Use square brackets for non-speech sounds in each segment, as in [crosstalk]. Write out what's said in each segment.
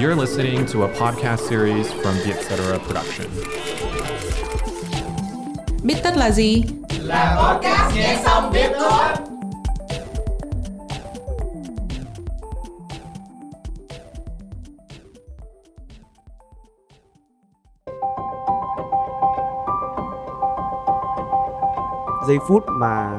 You're listening to a podcast series from the Etc. Production. Biết tất là gì? Là podcast nghe xong biết thôi. giây phút mà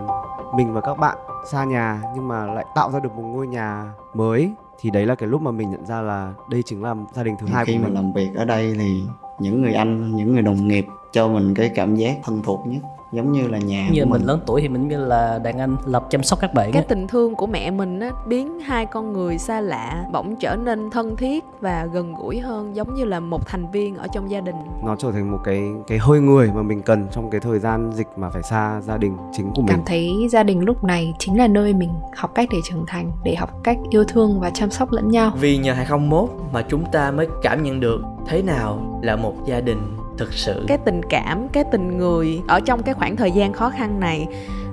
mình và các bạn xa nhà nhưng mà lại tạo ra được một ngôi nhà mới thì đấy là cái lúc mà mình nhận ra là đây chính là gia đình thứ hai khi của mà mình. làm việc ở đây thì những người anh những người đồng nghiệp cho mình cái cảm giác thân thuộc nhất giống như là nhà như của mình mình. lớn tuổi thì mình như là đàn anh lập chăm sóc các bạn cái á. tình thương của mẹ mình á biến hai con người xa lạ bỗng trở nên thân thiết và gần gũi hơn giống như là một thành viên ở trong gia đình. Nó trở thành một cái cái hơi người mà mình cần trong cái thời gian dịch mà phải xa gia đình chính của mình. Cảm thấy gia đình lúc này chính là nơi mình học cách để trưởng thành để học cách yêu thương và chăm sóc lẫn nhau. Vì nhờ 2001 mà chúng ta mới cảm nhận được thế nào là một gia đình thực sự. cái tình cảm cái tình người ở trong cái khoảng thời gian khó khăn này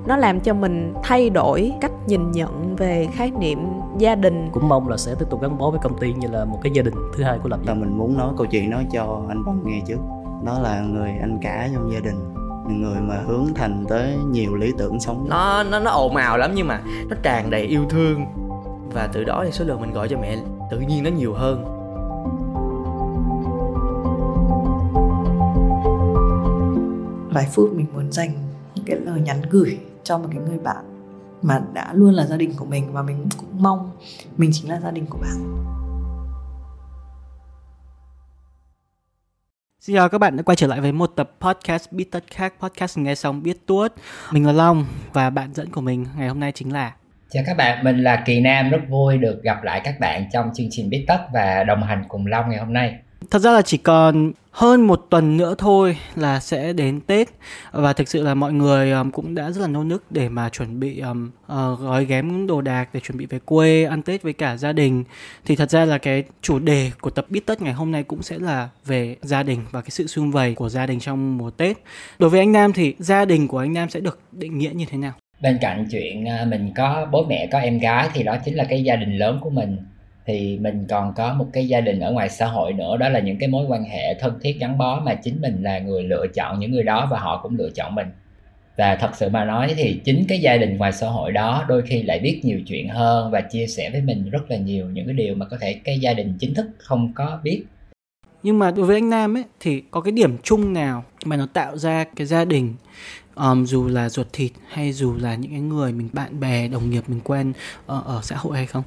nó làm cho mình thay đổi cách nhìn nhận về khái niệm gia đình. Cũng mong là sẽ tiếp tục gắn bó với công ty như là một cái gia đình thứ hai của lập và nghiệp mình muốn nói câu chuyện đó cho anh Phong nghe trước. Đó là người anh cả trong gia đình người mà hướng thành tới nhiều lý tưởng sống. Nó nó nó ồn ào lắm nhưng mà nó tràn đầy yêu thương. Và từ đó thì số lần mình gọi cho mẹ tự nhiên nó nhiều hơn. Vài phút mình muốn dành những cái lời nhắn gửi cho một cái người bạn mà đã luôn là gia đình của mình và mình cũng mong mình chính là gia đình của bạn. Xin chào các bạn đã quay trở lại với một tập podcast biết tất khác podcast nghe xong biết tuốt. Mình là Long và bạn dẫn của mình ngày hôm nay chính là Chào các bạn, mình là Kỳ Nam, rất vui được gặp lại các bạn trong chương trình Biết Tất và đồng hành cùng Long ngày hôm nay. Thật ra là chỉ còn hơn một tuần nữa thôi là sẽ đến Tết và thực sự là mọi người um, cũng đã rất là nô nức để mà chuẩn bị um, uh, gói ghém đồ đạc để chuẩn bị về quê ăn Tết với cả gia đình. Thì thật ra là cái chủ đề của tập Biết Tết ngày hôm nay cũng sẽ là về gia đình và cái sự sum vầy của gia đình trong mùa Tết. Đối với anh Nam thì gia đình của anh Nam sẽ được định nghĩa như thế nào? Bên cạnh chuyện à, mình có bố mẹ, có em gái thì đó chính là cái gia đình lớn của mình. Thì mình còn có một cái gia đình ở ngoài xã hội nữa, đó là những cái mối quan hệ thân thiết gắn bó mà chính mình là người lựa chọn những người đó và họ cũng lựa chọn mình. Và thật sự mà nói thì chính cái gia đình ngoài xã hội đó đôi khi lại biết nhiều chuyện hơn và chia sẻ với mình rất là nhiều những cái điều mà có thể cái gia đình chính thức không có biết nhưng mà đối với anh Nam ấy thì có cái điểm chung nào mà nó tạo ra cái gia đình um, dù là ruột thịt hay dù là những cái người mình bạn bè đồng nghiệp mình quen ở, ở xã hội hay không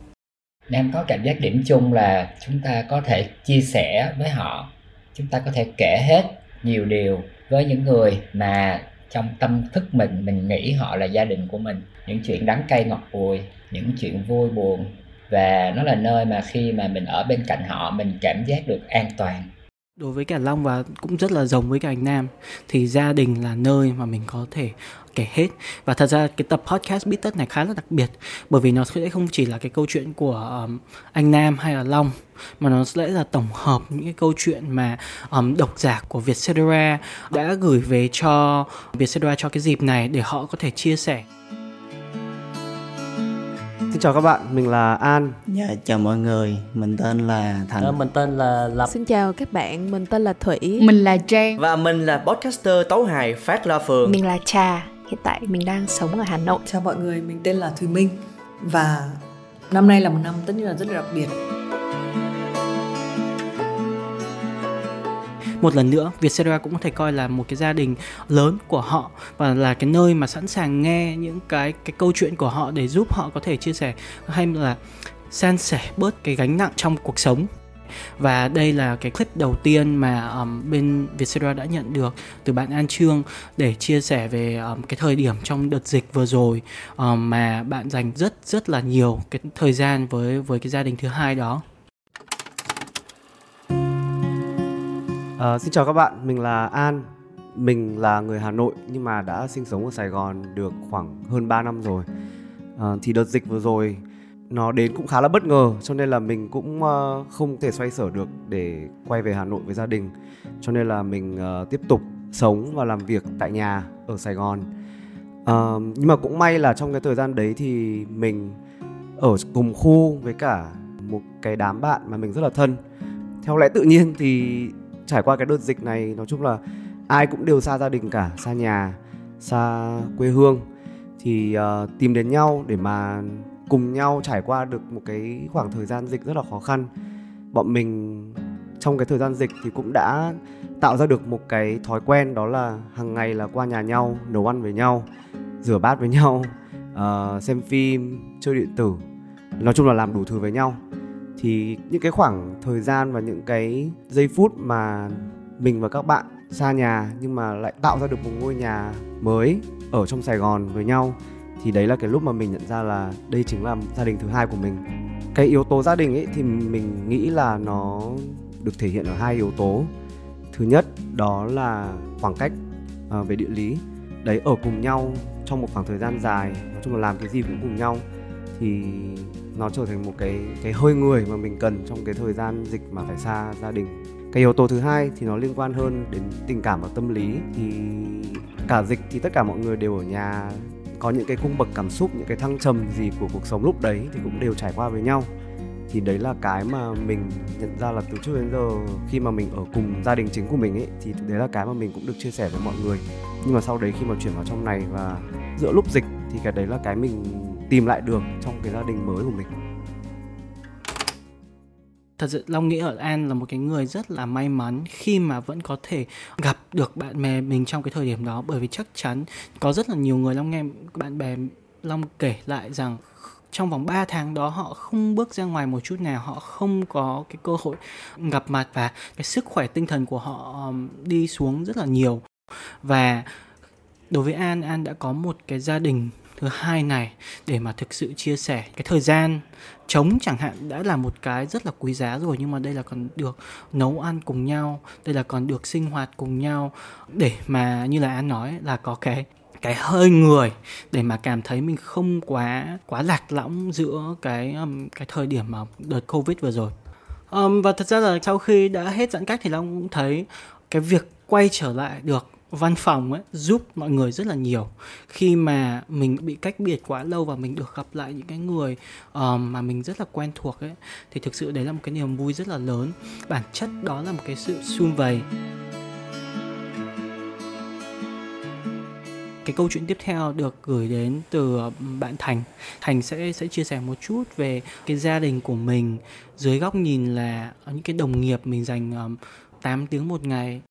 Nam có cảm giác điểm chung là chúng ta có thể chia sẻ với họ. Chúng ta có thể kể hết nhiều điều với những người mà trong tâm thức mình mình nghĩ họ là gia đình của mình. Những chuyện đắng cay ngọt bùi, những chuyện vui buồn. Và nó là nơi mà khi mà mình ở bên cạnh họ, mình cảm giác được an toàn. Đối với cả Long và cũng rất là giống với cả anh Nam, thì gia đình là nơi mà mình có thể kể hết và thật ra cái tập podcast biết tất này khá là đặc biệt bởi vì nó sẽ không chỉ là cái câu chuyện của um, anh Nam hay là Long mà nó sẽ là tổng hợp những cái câu chuyện mà um, độc giả của Vietcetera đã gửi về cho Vietcetera cho cái dịp này để họ có thể chia sẻ Xin chào các bạn, mình là An. Dạ, chào mọi người, mình tên là Thành. Ờ, mình tên là Lập. xin chào các bạn mình tên là thủy mình là Trang Và mình là podcaster tấu hài Phát La Phường. mình là Trà hiện tại mình đang sống ở Hà Nội Chào mọi người, mình tên là Thùy Minh và năm nay là một năm tất nhiên là rất là đặc biệt. một lần nữa Vietcetera cũng có thể coi là một cái gia đình lớn của họ và là cái nơi mà sẵn sàng nghe những cái cái câu chuyện của họ để giúp họ có thể chia sẻ hay là san sẻ bớt cái gánh nặng trong cuộc sống và đây là cái clip đầu tiên mà um, bên Vietcetera đã nhận được từ bạn An Trương để chia sẻ về um, cái thời điểm trong đợt dịch vừa rồi um, mà bạn dành rất rất là nhiều cái thời gian với với cái gia đình thứ hai đó À, xin chào các bạn, mình là An. Mình là người Hà Nội nhưng mà đã sinh sống ở Sài Gòn được khoảng hơn 3 năm rồi. À, thì đợt dịch vừa rồi nó đến cũng khá là bất ngờ cho nên là mình cũng uh, không thể xoay sở được để quay về Hà Nội với gia đình. Cho nên là mình uh, tiếp tục sống và làm việc tại nhà ở Sài Gòn. uh, nhưng mà cũng may là trong cái thời gian đấy thì mình ở cùng khu với cả một cái đám bạn mà mình rất là thân theo lẽ tự nhiên thì trải qua cái đợt dịch này nói chung là ai cũng đều xa gia đình cả xa nhà xa quê hương thì uh, tìm đến nhau để mà cùng nhau trải qua được một cái khoảng thời gian dịch rất là khó khăn. Bọn mình trong cái thời gian dịch thì cũng đã tạo ra được một cái thói quen đó là hàng ngày là qua nhà nhau nấu ăn với nhau rửa bát với nhau uh, xem phim chơi điện tử nói chung là làm đủ thứ với nhau. Thì những cái khoảng thời gian và những cái giây phút mà mình và các bạn xa nhà nhưng mà lại tạo ra được một ngôi nhà mới ở trong Sài Gòn với nhau thì đấy là cái lúc mà mình nhận ra là đây chính là gia đình thứ hai của mình. Cái yếu tố gia đình ấy thì mình nghĩ là nó được thể hiện ở hai yếu tố. Thứ nhất đó là khoảng cách uh, về địa lý. Đấy ở cùng nhau trong một khoảng thời gian dài nói chung là làm cái gì cũng cùng nhau thì nó trở thành một cái cái hơi người mà mình cần trong cái thời gian dịch mà phải xa gia đình. Cái yếu tố thứ hai thì nó liên quan hơn đến tình cảm và tâm lý. Thì cả dịch thì tất cả mọi người đều ở nhà có những cái cung bậc cảm xúc, những cái thăng trầm gì của cuộc sống lúc đấy thì cũng đều trải qua với nhau. Thì đấy là cái mà mình nhận ra là từ trước đến giờ khi mà mình ở cùng gia đình chính của mình ấy, thì đấy là cái mà mình cũng được chia sẻ với mọi người. Nhưng mà sau đấy khi mà chuyển vào trong này và giữa lúc dịch thì cái đấy là cái mình tìm lại được trong cái gia đình mới của mình thật sự long nghĩ ở an là một cái người rất là may mắn khi mà vẫn có thể gặp được bạn bè mình trong cái thời điểm đó. Bởi vì chắc chắn có rất là nhiều người long nghe bạn bè long kể lại rằng trong vòng 3 tháng đó họ không bước ra ngoài một chút nào, họ không có cái cơ hội gặp mặt và cái sức khỏe tinh thần của họ đi xuống rất là nhiều. Và đối với an an đã có một cái gia đình thứ hai này để mà thực sự chia sẻ. Cái thời gian trống chẳng hạn đã là một cái rất là quý giá rồi nhưng mà đây là còn được nấu ăn cùng nhau đây là còn được sinh hoạt cùng nhau. Để mà như là an nói là có cái cái hơi người để mà cảm thấy mình không quá quá lạc lõng giữa cái um, cái thời điểm mà đợt covid vừa rồi. Um, và thật ra là sau khi đã hết giãn cách thì long cũng thấy cái việc quay trở lại được văn phòng ấy giúp mọi người rất là nhiều. Khi mà mình bị cách biệt quá lâu và mình được gặp lại những cái người um, mà mình rất là quen thuộc ấy thì thực sự đấy là một cái niềm vui rất là lớn. Bản chất đó là một cái sự sum vầy. Cái câu chuyện tiếp theo được gửi đến từ bạn Thành. Thành sẽ sẽ chia sẻ một chút về cái gia đình của mình. Dưới góc nhìn là những cái đồng nghiệp mình dành um, 8 tiếng một ngày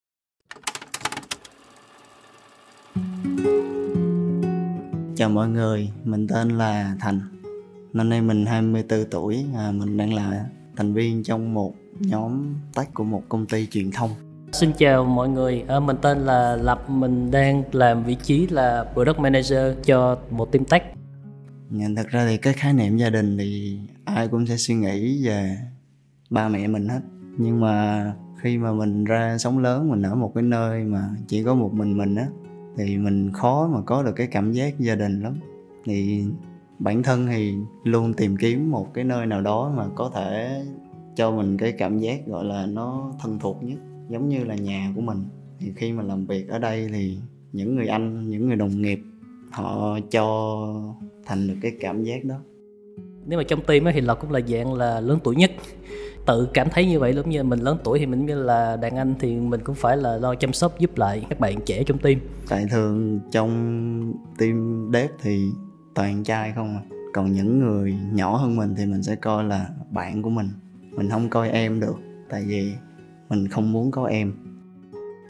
Chào mọi người, mình tên là Thành. Năm nay mình 24 tuổi, à, mình đang là thành viên trong một nhóm tech của một công ty truyền thông. Xin chào mọi người, à, mình tên là Lập, mình đang làm vị trí là Product Manager cho một team tech. Nhìn thật ra thì cái khái niệm gia đình thì ai cũng sẽ suy nghĩ về ba mẹ mình hết. Nhưng mà khi mà mình ra sống lớn, mình ở một cái nơi mà chỉ có một mình mình á thì mình khó mà có được cái cảm giác gia đình lắm. Thì bản thân thì luôn tìm kiếm một cái nơi nào đó mà có thể cho mình cái cảm giác gọi là nó thân thuộc nhất, giống như là nhà của mình. Thì khi mà làm việc ở đây thì những người anh, những người đồng nghiệp họ cho thành được cái cảm giác đó nếu mà trong team thì lộc cũng là dạng là lớn tuổi nhất. Tự cảm thấy như vậy giống như mình lớn tuổi thì mình như là đàn anh thì mình cũng phải là lo chăm sóc, giúp lại các bạn trẻ trong team. Tại thường trong team dev thì toàn trai không à. Còn những người nhỏ hơn mình thì mình sẽ coi là bạn của mình. Mình không coi em được, tại vì mình không muốn có em.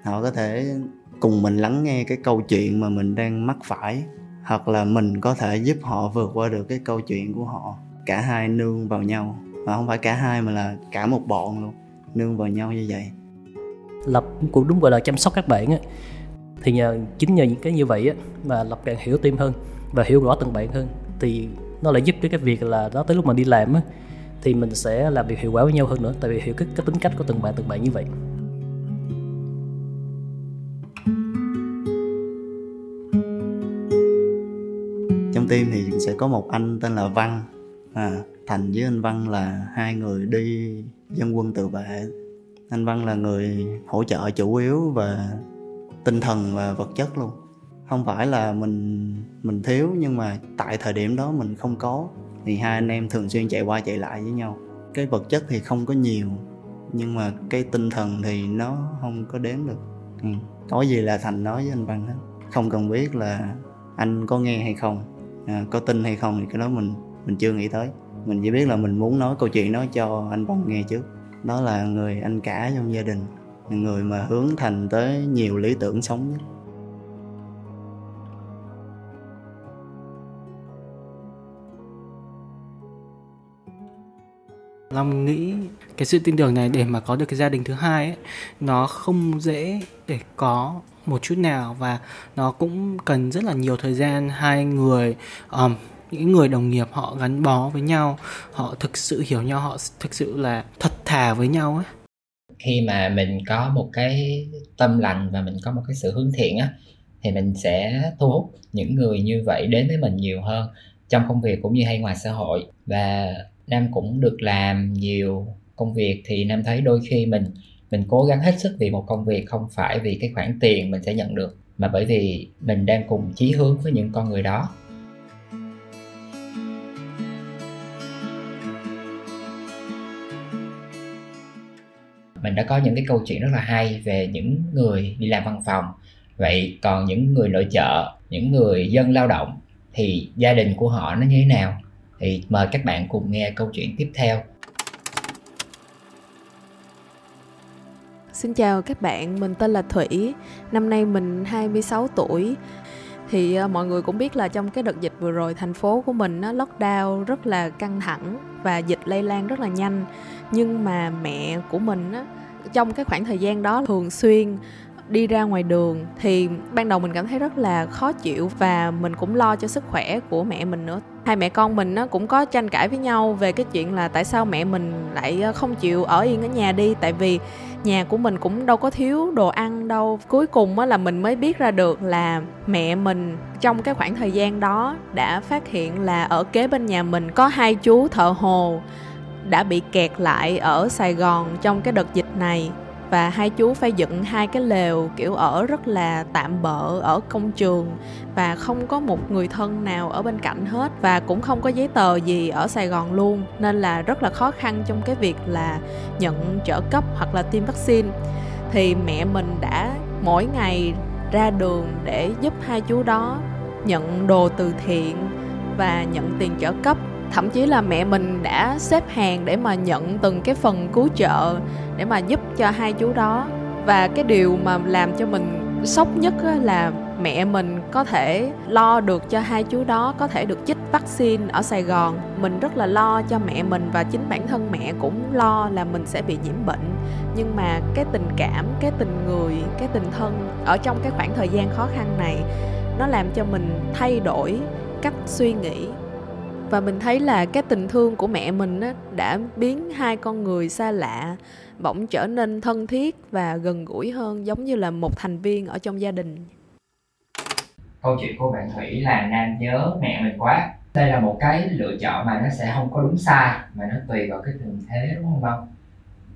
Họ có thể cùng mình lắng nghe cái câu chuyện mà mình đang mắc phải, hoặc là mình có thể giúp họ vượt qua được cái câu chuyện của họ cả hai nương vào nhau. Mà không phải cả hai mà là cả một bọn luôn nương vào nhau như vậy. Lập cũng đúng gọi là chăm sóc các bạn á. Thì nhờ chính nhờ những cái như vậy á mà lập càng hiểu tim hơn và hiểu rõ từng bạn hơn. Thì nó lại giúp cho cái việc là đó tới lúc mà đi làm á thì mình sẽ làm việc hiệu quả với nhau hơn nữa tại vì hiểu cái, cái tính cách của từng bạn từng bạn như vậy. Trong team thì sẽ có một anh tên là văn à, thành với anh văn là hai người đi dân quân tự vệ. Anh văn là người hỗ trợ chủ yếu về tinh thần và vật chất luôn. Không phải là mình mình thiếu nhưng mà tại thời điểm đó mình không có. Thì hai anh em thường xuyên chạy qua chạy lại với nhau. Cái vật chất thì không có nhiều nhưng mà cái tinh thần thì nó không có đếm được. Ừ. có gì là thành nói với anh văn hết. Không cần biết là anh có nghe hay không. À, có tin hay không thì cái đó mình mình chưa nghĩ tới. Mình chỉ biết là mình muốn nói câu chuyện đó cho anh văn nghe trước. Đó là người anh cả trong gia đình người mà hướng thành tới nhiều lý tưởng sống nhất. Long nghĩ cái sự tin tưởng này để mà có được cái gia đình thứ hai ấy nó không dễ để có một chút nào và nó cũng cần rất là nhiều thời gian. Hai người um, những người đồng nghiệp họ gắn bó với nhau, họ thực sự hiểu nhau, họ thực sự là thật thà với nhau ấy. Khi mà mình có một cái tâm lành và mình có một cái sự hướng thiện á, thì mình sẽ thu hút những người như vậy đến với mình nhiều hơn, trong công việc cũng như hay ngoài xã hội. Và nam cũng được làm nhiều công việc thì nam thấy đôi khi mình mình cố gắng hết sức vì một công việc, không phải vì cái khoản tiền mình sẽ nhận được, mà bởi vì mình đang cùng chí hướng với những con người đó. Mình đã có những cái câu chuyện rất là hay về những người đi làm văn phòng. Vậy còn những người nội trợ những người dân lao động thì gia đình của họ nó như thế nào? Thì mời các bạn cùng nghe câu chuyện tiếp theo. Xin chào các bạn, mình tên là Thủy, năm nay mình 26 tuổi. Thì ờ, mọi người cũng biết là trong cái đợt dịch vừa rồi thành phố của mình nó lockdown rất là căng thẳng và dịch lây lan rất là nhanh. Nhưng mà mẹ của mình á, trong cái khoảng thời gian đó thường xuyên đi ra ngoài đường. Thì ban đầu mình cảm thấy rất là khó chịu và mình cũng lo cho sức khỏe của mẹ mình nữa. Hai mẹ con mình nó cũng có tranh cãi với nhau về cái chuyện là tại sao mẹ mình lại ờ, không chịu ở yên ở nhà đi. Tại vì nhà của mình cũng đâu có thiếu đồ ăn đâu. Cuối cùng á là mình mới biết ra được là mẹ mình trong cái khoảng thời gian đó đã phát hiện là ở kế bên nhà mình có hai chú thợ hồ đã bị kẹt lại ở Sài Gòn trong cái đợt dịch này và hai chú phải dựng hai cái lều, kiểu, ở rất là tạm bợ ở công trường và không có một người thân nào ở bên cạnh hết và cũng không có giấy tờ gì ở Sài Gòn luôn. Nên là rất là khó khăn trong cái việc là nhận trợ cấp hoặc là tiêm vaccine. Thì mẹ mình đã mỗi ngày ra đường để giúp hai chú đó nhận đồ từ thiện và nhận tiền trợ cấp thậm chí là mẹ mình đã xếp hàng để mà nhận từng cái phần cứu trợ để mà giúp cho hai chú đó. Và cái điều mà làm cho mình sốc nhất là mẹ mình có thể lo được cho hai chú đó, có thể được chích vaccine ở Sài Gòn. Mình rất là lo cho mẹ mình và chính bản thân mẹ cũng lo là mình sẽ bị nhiễm bệnh. Nhưng mà cái tình cảm, cái tình người, cái tình thân ở trong cái khoảng thời gian khó khăn này, nó làm cho mình thay đổi cách suy nghĩ và mình thấy là cái tình thương của mẹ mình á, đã biến hai con người xa lạ bỗng trở nên thân thiết và gần gũi hơn giống như là một thành viên ở trong gia đình. Câu chuyện của bạn thủy là nam nhớ mẹ mình quá. Đây là một cái lựa chọn mà nó sẽ không có đúng sai mà nó tùy vào cái tình thế đúng không không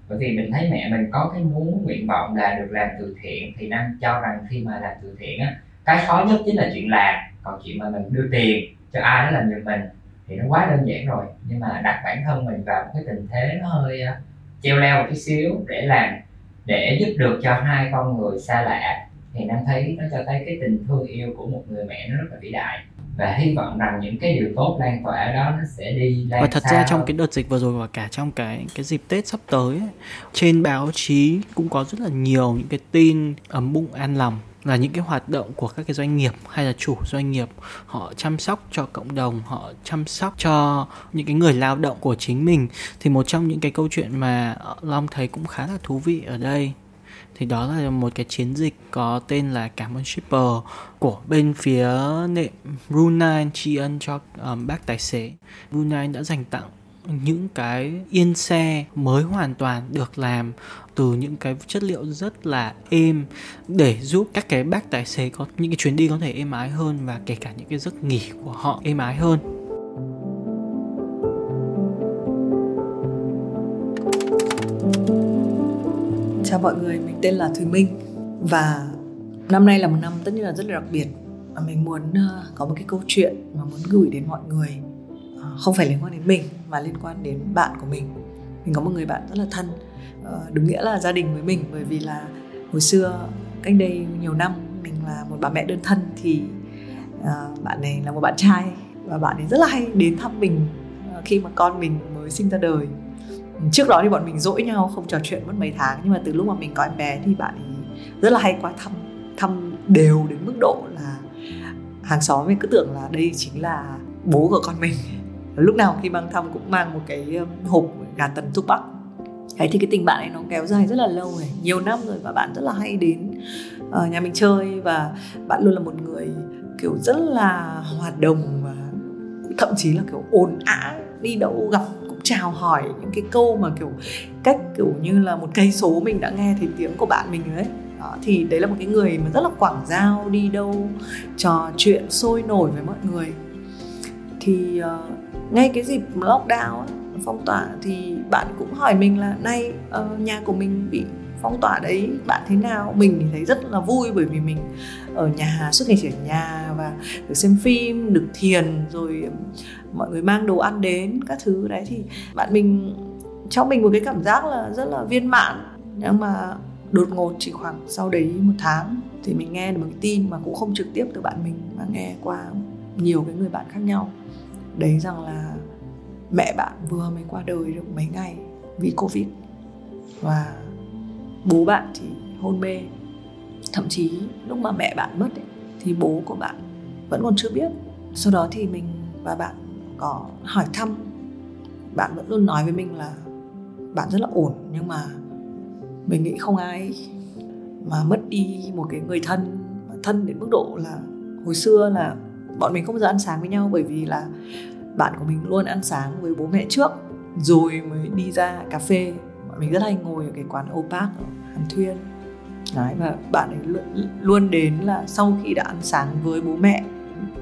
bởi vì mình thấy mẹ mình có cái muốn nguyện vọng là được làm từ thiện thì nam cho rằng khi mà làm từ thiện á cái khó nhất chính là chuyện làm còn chuyện mà mình đưa tiền cho ai đó làm giùm mình thì nó quá đơn giản rồi. Nhưng mà đặt bản thân mình vào một cái tình thế nó hơi uh, treo leo một chút xíu để làm để giúp được cho hai con người xa lạ thì nam thấy nó cho thấy cái tình thương yêu của một người mẹ nó rất là vĩ đại. Và hy vọng rằng những cái điều tốt lan tỏa đó nó sẽ đi lan và thật ra trong cái đợt dịch vừa rồi và cả trong cái cái dịp Tết sắp tới ấy, trên báo chí cũng có rất là nhiều những cái tin ấm bụng an lòng là những cái hoạt động của các cái doanh nghiệp hay là chủ doanh nghiệp. Họ chăm sóc cho cộng đồng họ chăm sóc cho những cái người lao động của chính mình. Thì một trong những cái câu chuyện mà long thấy cũng khá là thú vị ở đây thì đó là một cái chiến dịch có tên là cảm ơn shipper của bên phía nệm Brunei tri ân cho um, bác tài xế. Brunei đã dành tặng những cái yên xe mới hoàn toàn được làm từ những cái chất liệu rất là êm để giúp các cái bác tài xế có những cái chuyến đi có thể êm ái hơn và kể cả những cái giấc nghỉ của họ êm ái hơn. Chào mọi người, mình tên là Thùy Minh và năm nay là một năm tất nhiên là rất là đặc biệt. Và mình muốn ờ, có một cái câu chuyện mà muốn gửi đến mọi người không phải liên quan đến mình, mà liên quan đến bạn của mình. Mình có một người bạn rất là thân ờ, đúng nghĩa là gia đình với mình, bởi vì là hồi xưa, cách đây nhiều năm, mình là một bà mẹ đơn thân thì ờ, bạn này là một bạn trai và bạn ấy rất là hay đến thăm mình ờ, khi mà con mình mới sinh ra đời. Trước đó thì bọn mình dỗi nhau, không trò chuyện mất mấy tháng, nhưng mà từ lúc mà mình có em bé thì bạn ấy rất là hay qua thăm thăm đều đến mức độ là hàng xóm mình cứ tưởng là đây chính là bố của con mình lúc nào khi mang thăm cũng mang một cái um, hộp gà tần thuốc bắc Đấy thì cái tình bạn này nó kéo dài rất là lâu rồi Nhiều năm rồi và bạn rất là hay đến uh, nhà mình chơi Và bạn luôn là một người kiểu rất là hoạt động Và thậm chí là kiểu ồn ã Đi đâu gặp cũng chào hỏi những cái câu mà kiểu cách kiểu như là một cây số mình đã nghe thấy tiếng của bạn mình đấy đó, thì đấy là một cái người mà rất là quảng giao đi đâu trò chuyện sôi nổi với mọi người. Thì uh, ngay cái dịp lockdown ấy, phong tỏa thì bạn cũng hỏi mình là nay uh, ờ, nhà của mình bị phong tỏa đấy bạn thế nào? Mình thì thấy rất là vui bởi vì mình ở nhà suốt ngày chỉ ở nhà và được xem phim được thiền rồi mọi người mang đồ ăn đến các thứ. Đấy thì bạn mình cho mình một cái cảm giác là rất là viên mãn. Nhưng mà đột ngột chỉ khoảng sau đấy một tháng thì mình nghe được một cái tin mà cũng không trực tiếp từ bạn mình mà nghe qua nhiều cái người bạn khác nhau đấy rằng là mẹ bạn vừa mới qua đời được mấy ngày vì covid. Và bố bạn thì hôn mê. Thậm chí lúc mà mẹ bạn mất ấy, thì bố của bạn vẫn còn chưa biết. Sau đó thì mình và bạn có hỏi thăm. Bạn vẫn luôn nói với mình là bạn rất là ổn nhưng mà mình nghĩ không ai mà mất đi một cái người thân thân đến mức độ là hồi xưa là bọn mình không bao giờ ăn sáng với nhau bởi vì là bạn của mình luôn ăn sáng với bố mẹ trước rồi mới đi ra cà phê. Bọn mình rất hay ngồi ở cái quán Opak ở Hàn Thuyên. Đấy, và bạn ấy luôn, luôn đến là sau khi đã ăn sáng với bố mẹ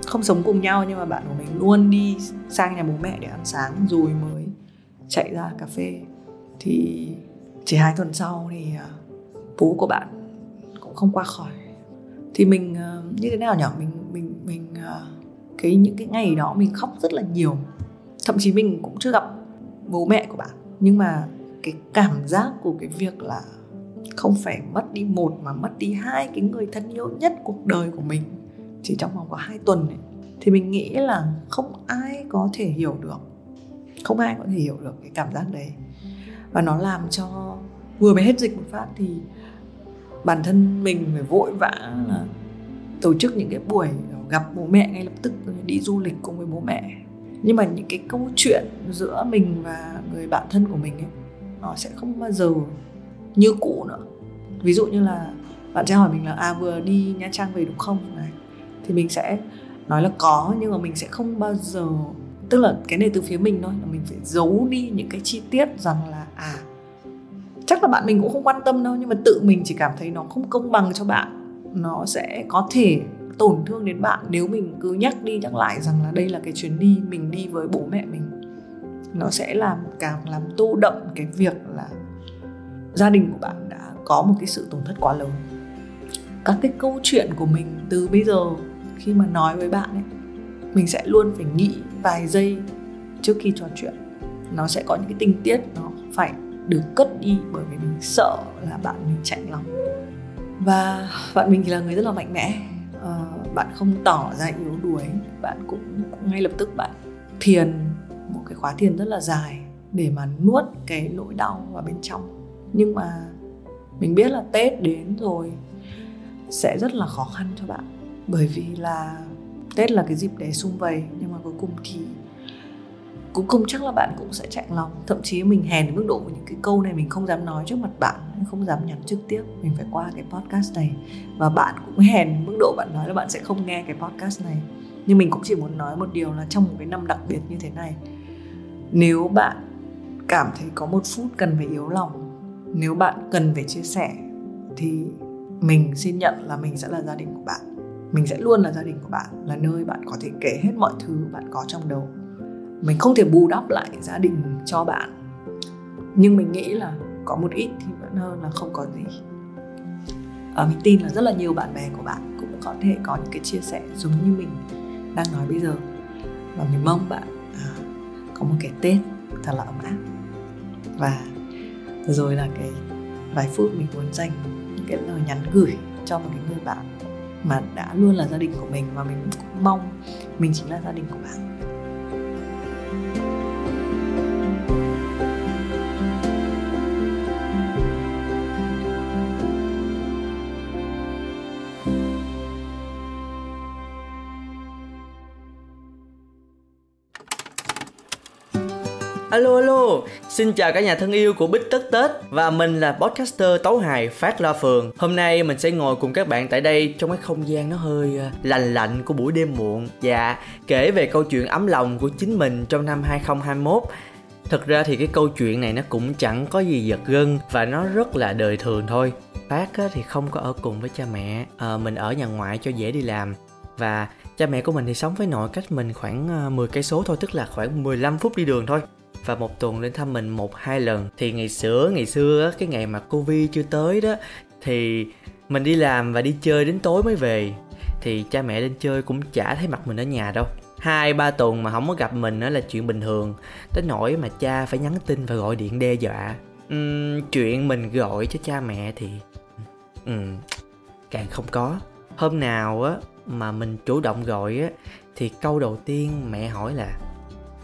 không sống cùng nhau nhưng mà bạn của mình luôn đi sang nhà bố mẹ để ăn sáng rồi mới chạy ra cà phê. Thì chỉ hai tuần sau thì à, bố của bạn cũng không qua khỏi. Thì mình à, như thế nào nhỉ mình cái những cái ngày đó mình khóc rất là nhiều. Thậm chí mình cũng chưa gặp bố mẹ của bạn. Nhưng mà cái cảm giác của cái việc là không phải mất đi một mà mất đi hai cái người thân yêu nhất cuộc đời của mình chỉ trong vòng có hai tuần ấy, thì mình nghĩ là không ai có thể hiểu được. Không ai có thể hiểu được cái cảm giác đấy. Và nó làm cho vừa mới hết dịch một phát thì bản thân mình phải vội vã là tổ chức những cái buổi gặp bố mẹ ngay lập tức đi du lịch cùng với bố mẹ. Nhưng mà những cái câu chuyện giữa mình và người bạn thân của mình ấy, nó sẽ không bao giờ như cũ nữa. Ví dụ như là bạn sẽ hỏi mình là à vừa đi nha trang về đúng không? Này, thì mình sẽ nói là có, nhưng mà mình sẽ không bao giờ, tức là cái này từ phía mình thôi, là mình phải giấu đi những cái chi tiết rằng là à chắc là bạn mình cũng không quan tâm đâu, nhưng mà tự mình chỉ cảm thấy nó không công bằng cho bạn. Nó sẽ có thể tổn thương đến bạn, nếu mình cứ nhắc đi nhắc lại rằng là đây là cái chuyến đi mình đi với bố mẹ mình, nó sẽ làm càng làm tô đậm cái việc là gia đình của bạn đã có một cái sự tổn thất quá lớn. Các cái câu chuyện của mình từ bây giờ khi mà nói với bạn ấy, mình sẽ luôn phải nghĩ vài giây trước khi trò chuyện. Nó sẽ có những cái tình tiết nó phải được cất đi bởi vì mình sợ là bạn mình chạy lòng. Và bạn mình thì là người rất là mạnh mẽ bạn không tỏ ra yếu đuối bạn cũng, ngay lập tức bạn thiền một cái khóa thiền rất là dài để mà nuốt cái nỗi đau vào bên trong. Nhưng mà mình biết là tết đến rồi sẽ rất là khó khăn cho bạn bởi vì là tết là cái dịp để sum vầy nhưng mà cuối cùng thì cũng không chắc là bạn cũng sẽ chạy lòng. Thậm chí mình hèn đến mức độ những cái câu này mình không dám nói trước mặt bạn không dám nhắn trực tiếp. Mình phải qua cái podcast này. Và bạn cũng hèn đến mức độ bạn nói là bạn sẽ không nghe cái podcast này. Nhưng mình cũng chỉ muốn nói một điều là trong một cái năm đặc biệt như thế này, nếu bạn cảm thấy có một phút cần phải yếu lòng, nếu bạn cần phải chia sẻ, thì mình xin nhận là mình sẽ là gia đình của bạn. Mình sẽ luôn là gia đình của bạn, là nơi bạn có thể kể hết mọi thứ bạn có trong đầu mình không thể bù đắp lại gia đình cho bạn. Nhưng mình nghĩ là có một ít thì vẫn hơn là không có gì. À, mình tin là rất là nhiều bạn bè của bạn cũng có thể có những cái chia sẻ giống như mình đang nói bây giờ. Và mình mong bạn à, có một cái tết thật là ấm áp. Và rồi là cái vài phút mình muốn dành những cái lời nhắn gửi cho một cái người bạn mà đã luôn là gia đình của mình và mình cũng mong mình chính là gia đình của bạn. Bye. Alo alo, xin chào cả nhà thân yêu của Bích Tất Tết Và mình là podcaster Tấu Hài Phát La Phường. Hôm nay mình sẽ ngồi cùng các bạn tại đây trong cái không gian nó hơi ờ, lành lạnh của buổi đêm muộn. Và kể về câu chuyện ấm lòng của chính mình trong năm 2021 Thật ra thì cái câu chuyện này nó cũng chẳng có gì giật gân và nó rất là đời thường thôi. Phát thì không có ở cùng với cha mẹ, à, mình ở nhà ngoại cho dễ đi làm. Và cha mẹ của mình thì sống với nội cách mình khoảng ờ, 10 cây số thôi tức là khoảng 15 phút đi đường thôi và một tuần lên thăm mình một hai lần. Thì ngày xưa ngày xưa cái ngày mà covid chưa tới đó thì mình đi làm và đi chơi đến tối mới về. Thì cha mẹ lên chơi cũng chả thấy mặt mình ở nhà đâu. Hai ba tuần mà không có gặp mình đó là chuyện bình thường. Tới nỗi mà cha phải nhắn tin và gọi điện đe dọa. Uhm, chuyện mình gọi cho cha mẹ thì uhm, càng không có. Hôm nào á mà mình chủ động gọi á thì câu đầu tiên mẹ hỏi là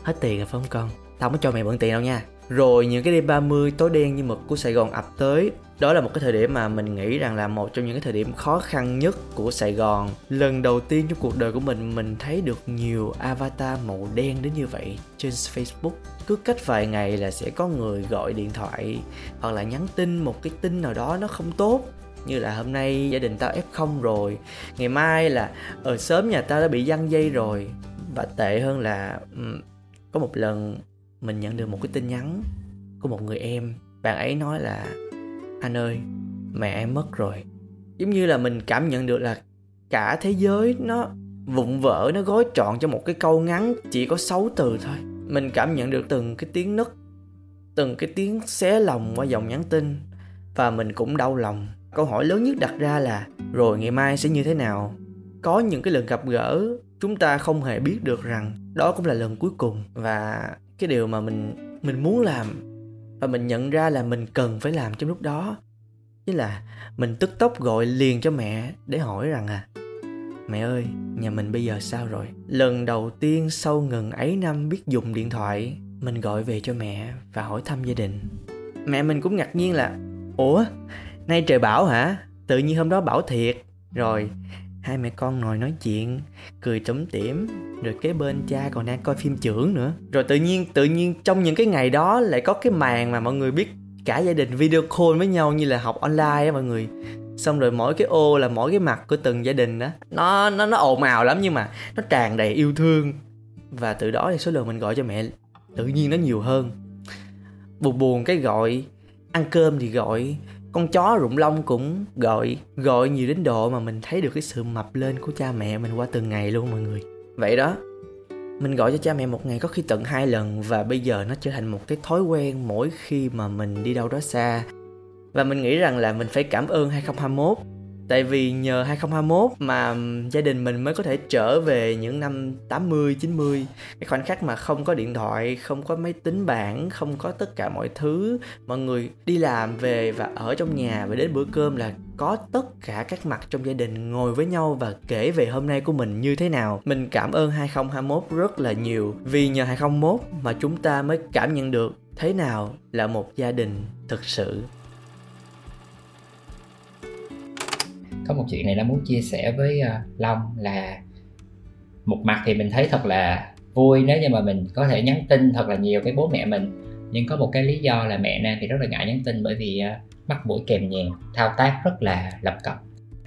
hết tiền rồi phải không con? Tao mới cho mày mượn tiền đâu nha. Rồi, những cái đêm 30 tối đen như mực của Sài Gòn ập tới. Đó là một cái thời điểm mà mình nghĩ rằng là một trong những cái thời điểm khó khăn nhất của Sài Gòn. Lần đầu tiên trong cuộc đời của mình mình thấy được nhiều avatar màu đen đến như vậy trên Facebook. Cứ cách vài ngày là sẽ có người gọi điện thoại hoặc là nhắn tin một cái tin nào đó nó không tốt. Như là hôm nay gia đình tao f0 rồi, ngày mai là ở sớm nhà tao đã bị giăng dây rồi. Và tệ hơn là có một lần mình nhận được một cái tin nhắn của một người em. Bạn ấy nói là, anh ơi, mẹ em mất rồi. Giống như là mình cảm nhận được là cả thế giới nó vụn vỡ, nó gói trọn cho một cái câu ngắn chỉ có 6 từ thôi. Mình cảm nhận được từng cái tiếng nấc, từng cái tiếng xé lòng qua dòng nhắn tin và mình cũng đau lòng. Câu hỏi lớn nhất đặt ra là, rồi ngày mai sẽ như thế nào? Có những cái lần gặp gỡ chúng ta không hề biết được rằng đó cũng là lần cuối cùng và cái điều mà mình mình muốn làm và mình nhận ra là mình cần phải làm trong lúc đó chứ là mình tức tốc gọi liền cho mẹ để hỏi rằng à mẹ ơi, nhà mình bây giờ sao rồi? Lần đầu tiên sau ngần ấy năm biết dùng điện thoại, mình gọi về cho mẹ và hỏi thăm gia đình. Mẹ mình cũng ngạc nhiên là, ủa, nay trời bảo hả? Tự nhiên hôm đó bảo thiệt. Rồi hai mẹ con ngồi nói chuyện, cười tủm tỉm, rồi kế bên cha còn đang coi phim trưởng nữa. Rồi tự nhiên tự nhiên trong những cái ngày đó lại có cái màn mà mọi người biết cả gia đình video call với nhau như là học online á mọi người. Xong rồi mỗi cái ô là mỗi cái mặt của từng gia đình đó nó nó nó ồn ào lắm nhưng mà nó tràn đầy yêu thương. Và từ đó thì số lượng mình gọi cho mẹ tự nhiên nó nhiều hơn. Buồn buồn cái gọi, ăn cơm thì gọi con chó rụng lông cũng gọi gọi nhiều đến độ mà mình thấy được cái sự mập lên của cha mẹ mình qua từng ngày luôn mọi người. Vậy đó, mình gọi cho cha mẹ một ngày có khi tận hai lần và bây giờ nó trở thành một cái thói quen mỗi khi mà mình đi đâu đó xa. Và mình nghĩ rằng là mình phải cảm ơn 2021 Tại vì nhờ 2021 mà gia đình mình mới có thể trở về những năm 80, 90 Cái khoảnh khắc mà không có điện thoại, không có máy tính bảng, không có tất cả mọi thứ Mọi người đi làm về và ở trong nhà và đến bữa cơm là có tất cả các mặt trong gia đình ngồi với nhau và kể về hôm nay của mình như thế nào. Mình cảm ơn 2021 rất là nhiều Vì nhờ 2021 mà chúng ta mới cảm nhận được thế nào là một gia đình thực sự. Có một chuyện này nó muốn chia sẻ với uh, long là một mặt thì mình thấy thật là vui nếu như mà mình có thể nhắn tin thật là nhiều với bố mẹ mình. Nhưng có một cái lý do là mẹ nam thì rất là ngại nhắn tin bởi vì à, uh, mắt mũi kèm nhèm thao tác rất là lập cập.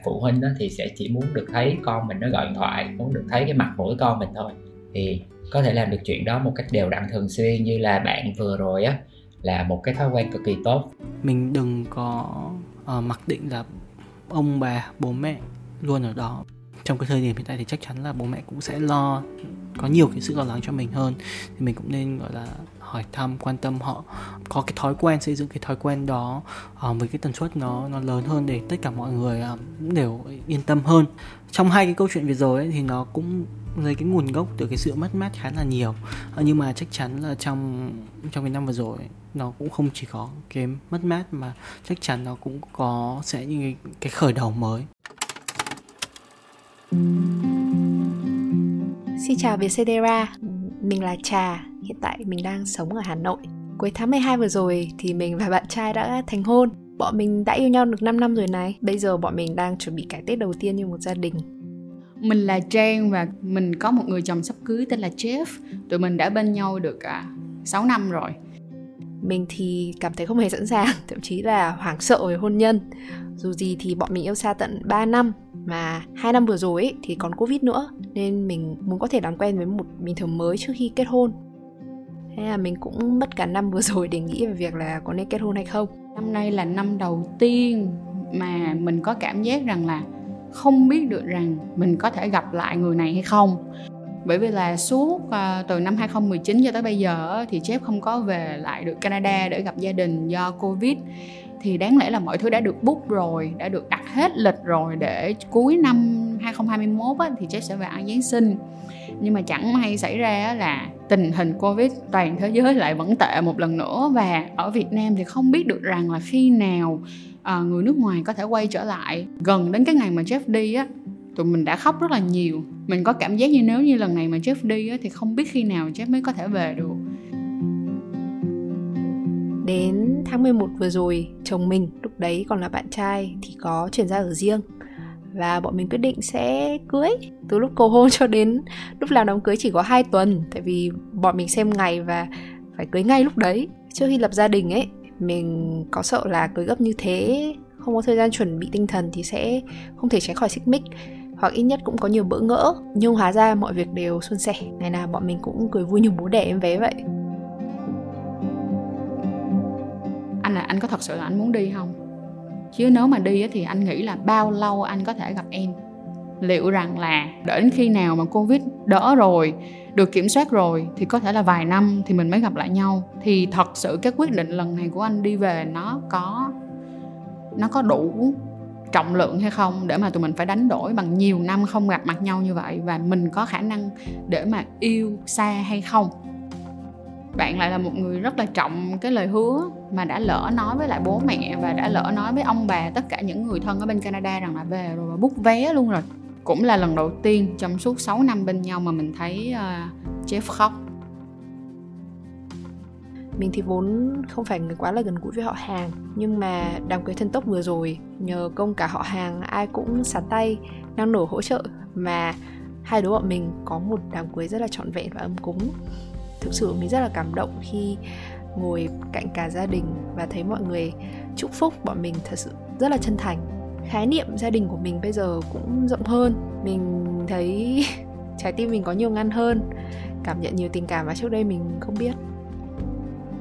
Phụ huynh đó thì sẽ chỉ muốn được thấy con mình nó gọi điện thoại muốn được thấy cái mặt mũi con mình thôi. Thì có thể làm được chuyện đó một cách đều đặn thường xuyên như là bạn vừa rồi á là một cái thói quen cực kỳ tốt. Mình đừng có uh, mặc định là ông bà bố mẹ luôn ở đó. Trong cái thời điểm hiện tại thì chắc chắn là bố mẹ cũng sẽ lo có nhiều cái sự lo lắng cho mình hơn. Thì mình cũng nên gọi là hỏi thăm quan tâm họ. Có cái thói quen xây dựng cái thói quen đó uh, với cái tần suất nó nó lớn hơn để tất cả mọi người uh, đều yên tâm hơn. Trong hai cái câu chuyện vừa rồi ấy, thì nó cũng lấy cái nguồn gốc từ cái sự mất mát khá là nhiều. Uh, nhưng mà chắc chắn là trong trong cái năm vừa rồi nó cũng không chỉ có cái mất mát mà chắc chắn nó cũng có sẽ những cái, cái khởi đầu mới Xin chào Vietcetera, mình là Trà, hiện tại mình đang sống ở Hà Nội. Cuối tháng 12 vừa rồi thì mình và bạn trai đã thành hôn. Bọn mình đã yêu nhau được 5 năm rồi này. Bây giờ bọn mình đang chuẩn bị cái Tết đầu tiên như một gia đình. Mình là Trang và mình có một người chồng sắp cưới tên là Jeff. Tụi mình đã bên nhau được à, 6 năm rồi. Mình thì cảm thấy không hề sẵn sàng, [laughs] thậm chí là hoảng sợ về hôn nhân. Dù gì thì bọn mình yêu xa tận 3 năm mà hai năm vừa rồi ấy, thì còn covid nữa nên mình muốn có thể làm quen với một bình thường mới trước khi kết hôn. Thế là mình cũng mất cả năm vừa rồi để nghĩ về việc là có nên kết hôn hay không. Năm nay là năm đầu tiên mà mình có cảm giác rằng là không biết được rằng mình có thể gặp lại người này hay không bởi vì là suốt uh, từ năm 2019 cho tới bây giờ thì Jeff không có về lại được Canada để gặp gia đình do Covid. Thì đáng lẽ là mọi thứ đã được book rồi, đã được đặt hết lịch rồi để cuối năm 2021 á, thì Jeff sẽ về ăn Giáng sinh. Nhưng mà chẳng may xảy ra là tình hình Covid toàn thế giới lại vẫn tệ một lần nữa. Và ở Việt Nam thì không biết được rằng là khi nào ờ, người nước ngoài có thể quay trở lại. Gần đến cái ngày mà Jeff đi á tụi mình đã khóc rất là nhiều. Mình có cảm giác như nếu như lần này mà Jeff đi á, thì không biết khi nào Jeff mới có thể về được. Đến tháng 11 vừa rồi, chồng mình lúc đấy còn là bạn trai thì có chuyển ra ở riêng. Và bọn mình quyết định sẽ cưới từ lúc cầu hôn [laughs] cho đến lúc làm đám cưới chỉ có 2 tuần. Tại vì bọn mình xem ngày và phải cưới ngay lúc đấy. Trước khi lập gia đình ấy mình có sợ là cưới gấp như thế không có thời gian chuẩn bị tinh thần thì sẽ không thể tránh khỏi xích mích hoặc ít nhất cũng có nhiều bỡ ngỡ. Nhưng hóa ra mọi việc đều suôn sẻ, ngày nào bọn mình cũng cười vui như bố đẻ em bé vậy. Anh là anh có thật sự là anh muốn đi không? Chứ nếu mà đi thì anh nghĩ là bao lâu anh có thể gặp em? Liệu rằng là đến khi nào mà covid đỡ rồi, được kiểm soát rồi, thì có thể là vài năm thì mình mới gặp lại nhau? Thì thật sự cái quyết định lần này của anh đi về nó có nó có đủ trọng lượng hay không để mà tụi mình phải đánh đổi bằng nhiều năm không gặp mặt nhau như vậy và mình có khả năng để mà yêu xa hay không? Bạn lại là một người rất là trọng cái lời hứa mà đã lỡ nói với lại bố mẹ và đã lỡ nói với ông bà tất cả những người thân ở bên Canada rằng là về rồi và bút vé luôn rồi. Cũng là lần đầu tiên trong suốt 6 năm bên nhau mà mình thấy uh, Jeff khóc mình thì vốn không phải người quá là gần gũi với họ hàng, nhưng mà đám cưới thân tốc vừa rồi, nhờ công cả họ hàng, ai cũng sạt tay, năng nổ hỗ trợ, mà hai đứa bọn mình có một đám cưới rất là trọn vẹn và ấm cúng. Thực sự mình rất là cảm động khi ngồi cạnh cả gia đình và thấy mọi người chúc phúc, bọn mình thật sự rất là chân thành. Khái niệm gia đình của mình bây giờ cũng rộng hơn, mình thấy [laughs] trái tim mình có nhiều ngăn hơn, cảm nhận nhiều tình cảm mà trước đây mình không biết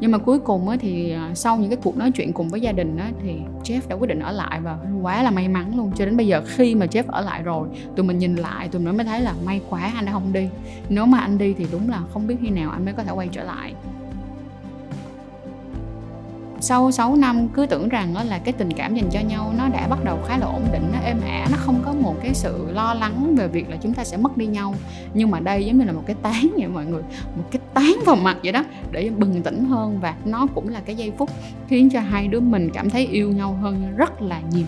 nhưng mà cuối cùng á, thì à, sau những cái cuộc nói chuyện cùng với gia đình á, thì Jeff đã quyết định ở lại và quá là may mắn luôn. Cho đến bây giờ khi mà Jeff ở lại rồi tụi mình nhìn lại tụi mình mới thấy là may quá anh đã không đi. Nếu mà anh đi thì đúng là không biết khi nào anh mới có thể quay trở lại sau 6 năm cứ tưởng rằng là cái tình cảm dành cho nhau nó đã bắt đầu khá là ổn định, nó êm ả, nó không có một cái sự lo lắng về việc là chúng ta sẽ mất đi nhau. Nhưng mà đây giống như là một cái tán vậy mọi người, một cái tán vào mặt vậy đó, để bừng tỉnh hơn và nó cũng là cái giây phút khiến cho hai đứa mình cảm thấy yêu nhau hơn rất là nhiều.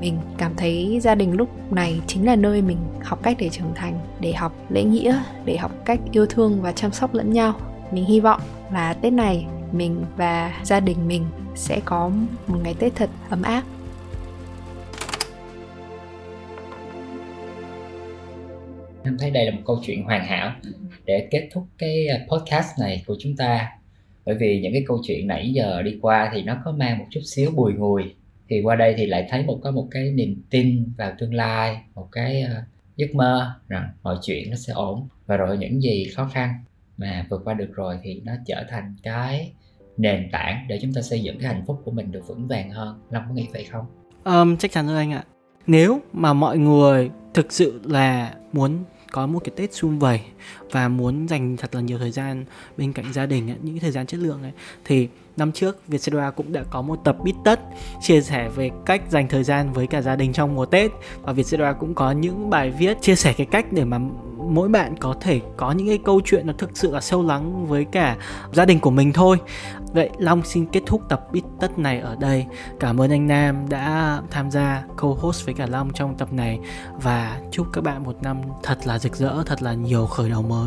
Mình cảm thấy gia đình lúc này chính là nơi mình học cách để trưởng thành, để học lễ nghĩa, để học cách yêu thương và chăm sóc lẫn nhau. Mình hy vọng là tết này mình và gia đình mình sẽ có một ngày Tết thật ấm áp. Em thấy đây là một câu chuyện hoàn hảo để kết thúc cái à, podcast này của chúng ta. Bởi vì những cái câu chuyện nãy giờ đi qua thì nó có mang một chút xíu bùi ngùi. Thì qua đây thì lại thấy một có một cái niềm tin vào tương lai, một cái uh, giấc mơ rằng mọi chuyện nó sẽ ổn và rồi những gì khó khăn mà vượt qua được rồi thì nó trở thành cái nền tảng để chúng ta xây dựng cái hạnh phúc của mình được vững vàng hơn. Long có nghĩ vậy không? Um, chắc chắn rồi anh ạ. Nếu mà mọi người thực sự là muốn có một cái tết sum vầy và muốn dành thật là nhiều thời gian bên cạnh gia đình ấy, những cái thời gian chất lượng ấy. Thì năm trước Vietcetera cũng đã có một tập bít tất chia sẻ về cách dành thời gian với cả gia đình trong mùa Tết. Và Vietcetera cũng có những bài viết chia sẻ cái cách để mà mỗi bạn có thể có những cái câu chuyện nó thực sự là sâu lắng với cả gia đình của mình thôi. Vậy long xin kết thúc tập bít tất này ở đây. Cảm ơn anh nam đã tham gia co-host với cả long trong tập này. Và chúc các bạn một năm thật là rực rỡ thật là nhiều khởi đầu mới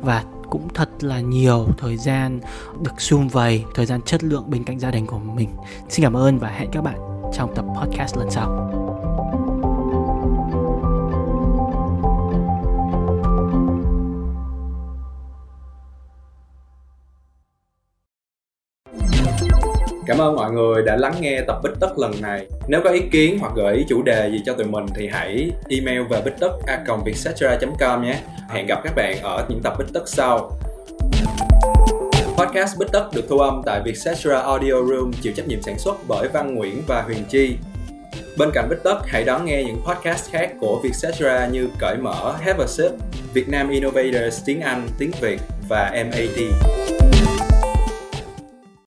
và cũng thật là nhiều thời gian được sum vầy, thời gian chất lượng bên cạnh gia đình của mình. Xin cảm ơn và hẹn các bạn trong tập podcast lần sau. Cảm ơn mọi người đã lắng nghe tập Bích Tất lần này. Nếu có ý kiến hoặc gợi ý chủ đề gì cho tụi mình thì hãy email về bích tất a com nhé. Hẹn gặp các bạn ở những tập Bích Tất sau. Podcast Bích Tất được thu âm tại Vietcetera Audio Room chịu trách nhiệm sản xuất bởi Văn Nguyễn và Huyền Chi. Bên cạnh Bích Tất, hãy đón nghe những podcast khác của Vietcetera như Cởi Mở, Have a Sip, Việt Nam Innovators tiếng Anh, tiếng Việt và MAT.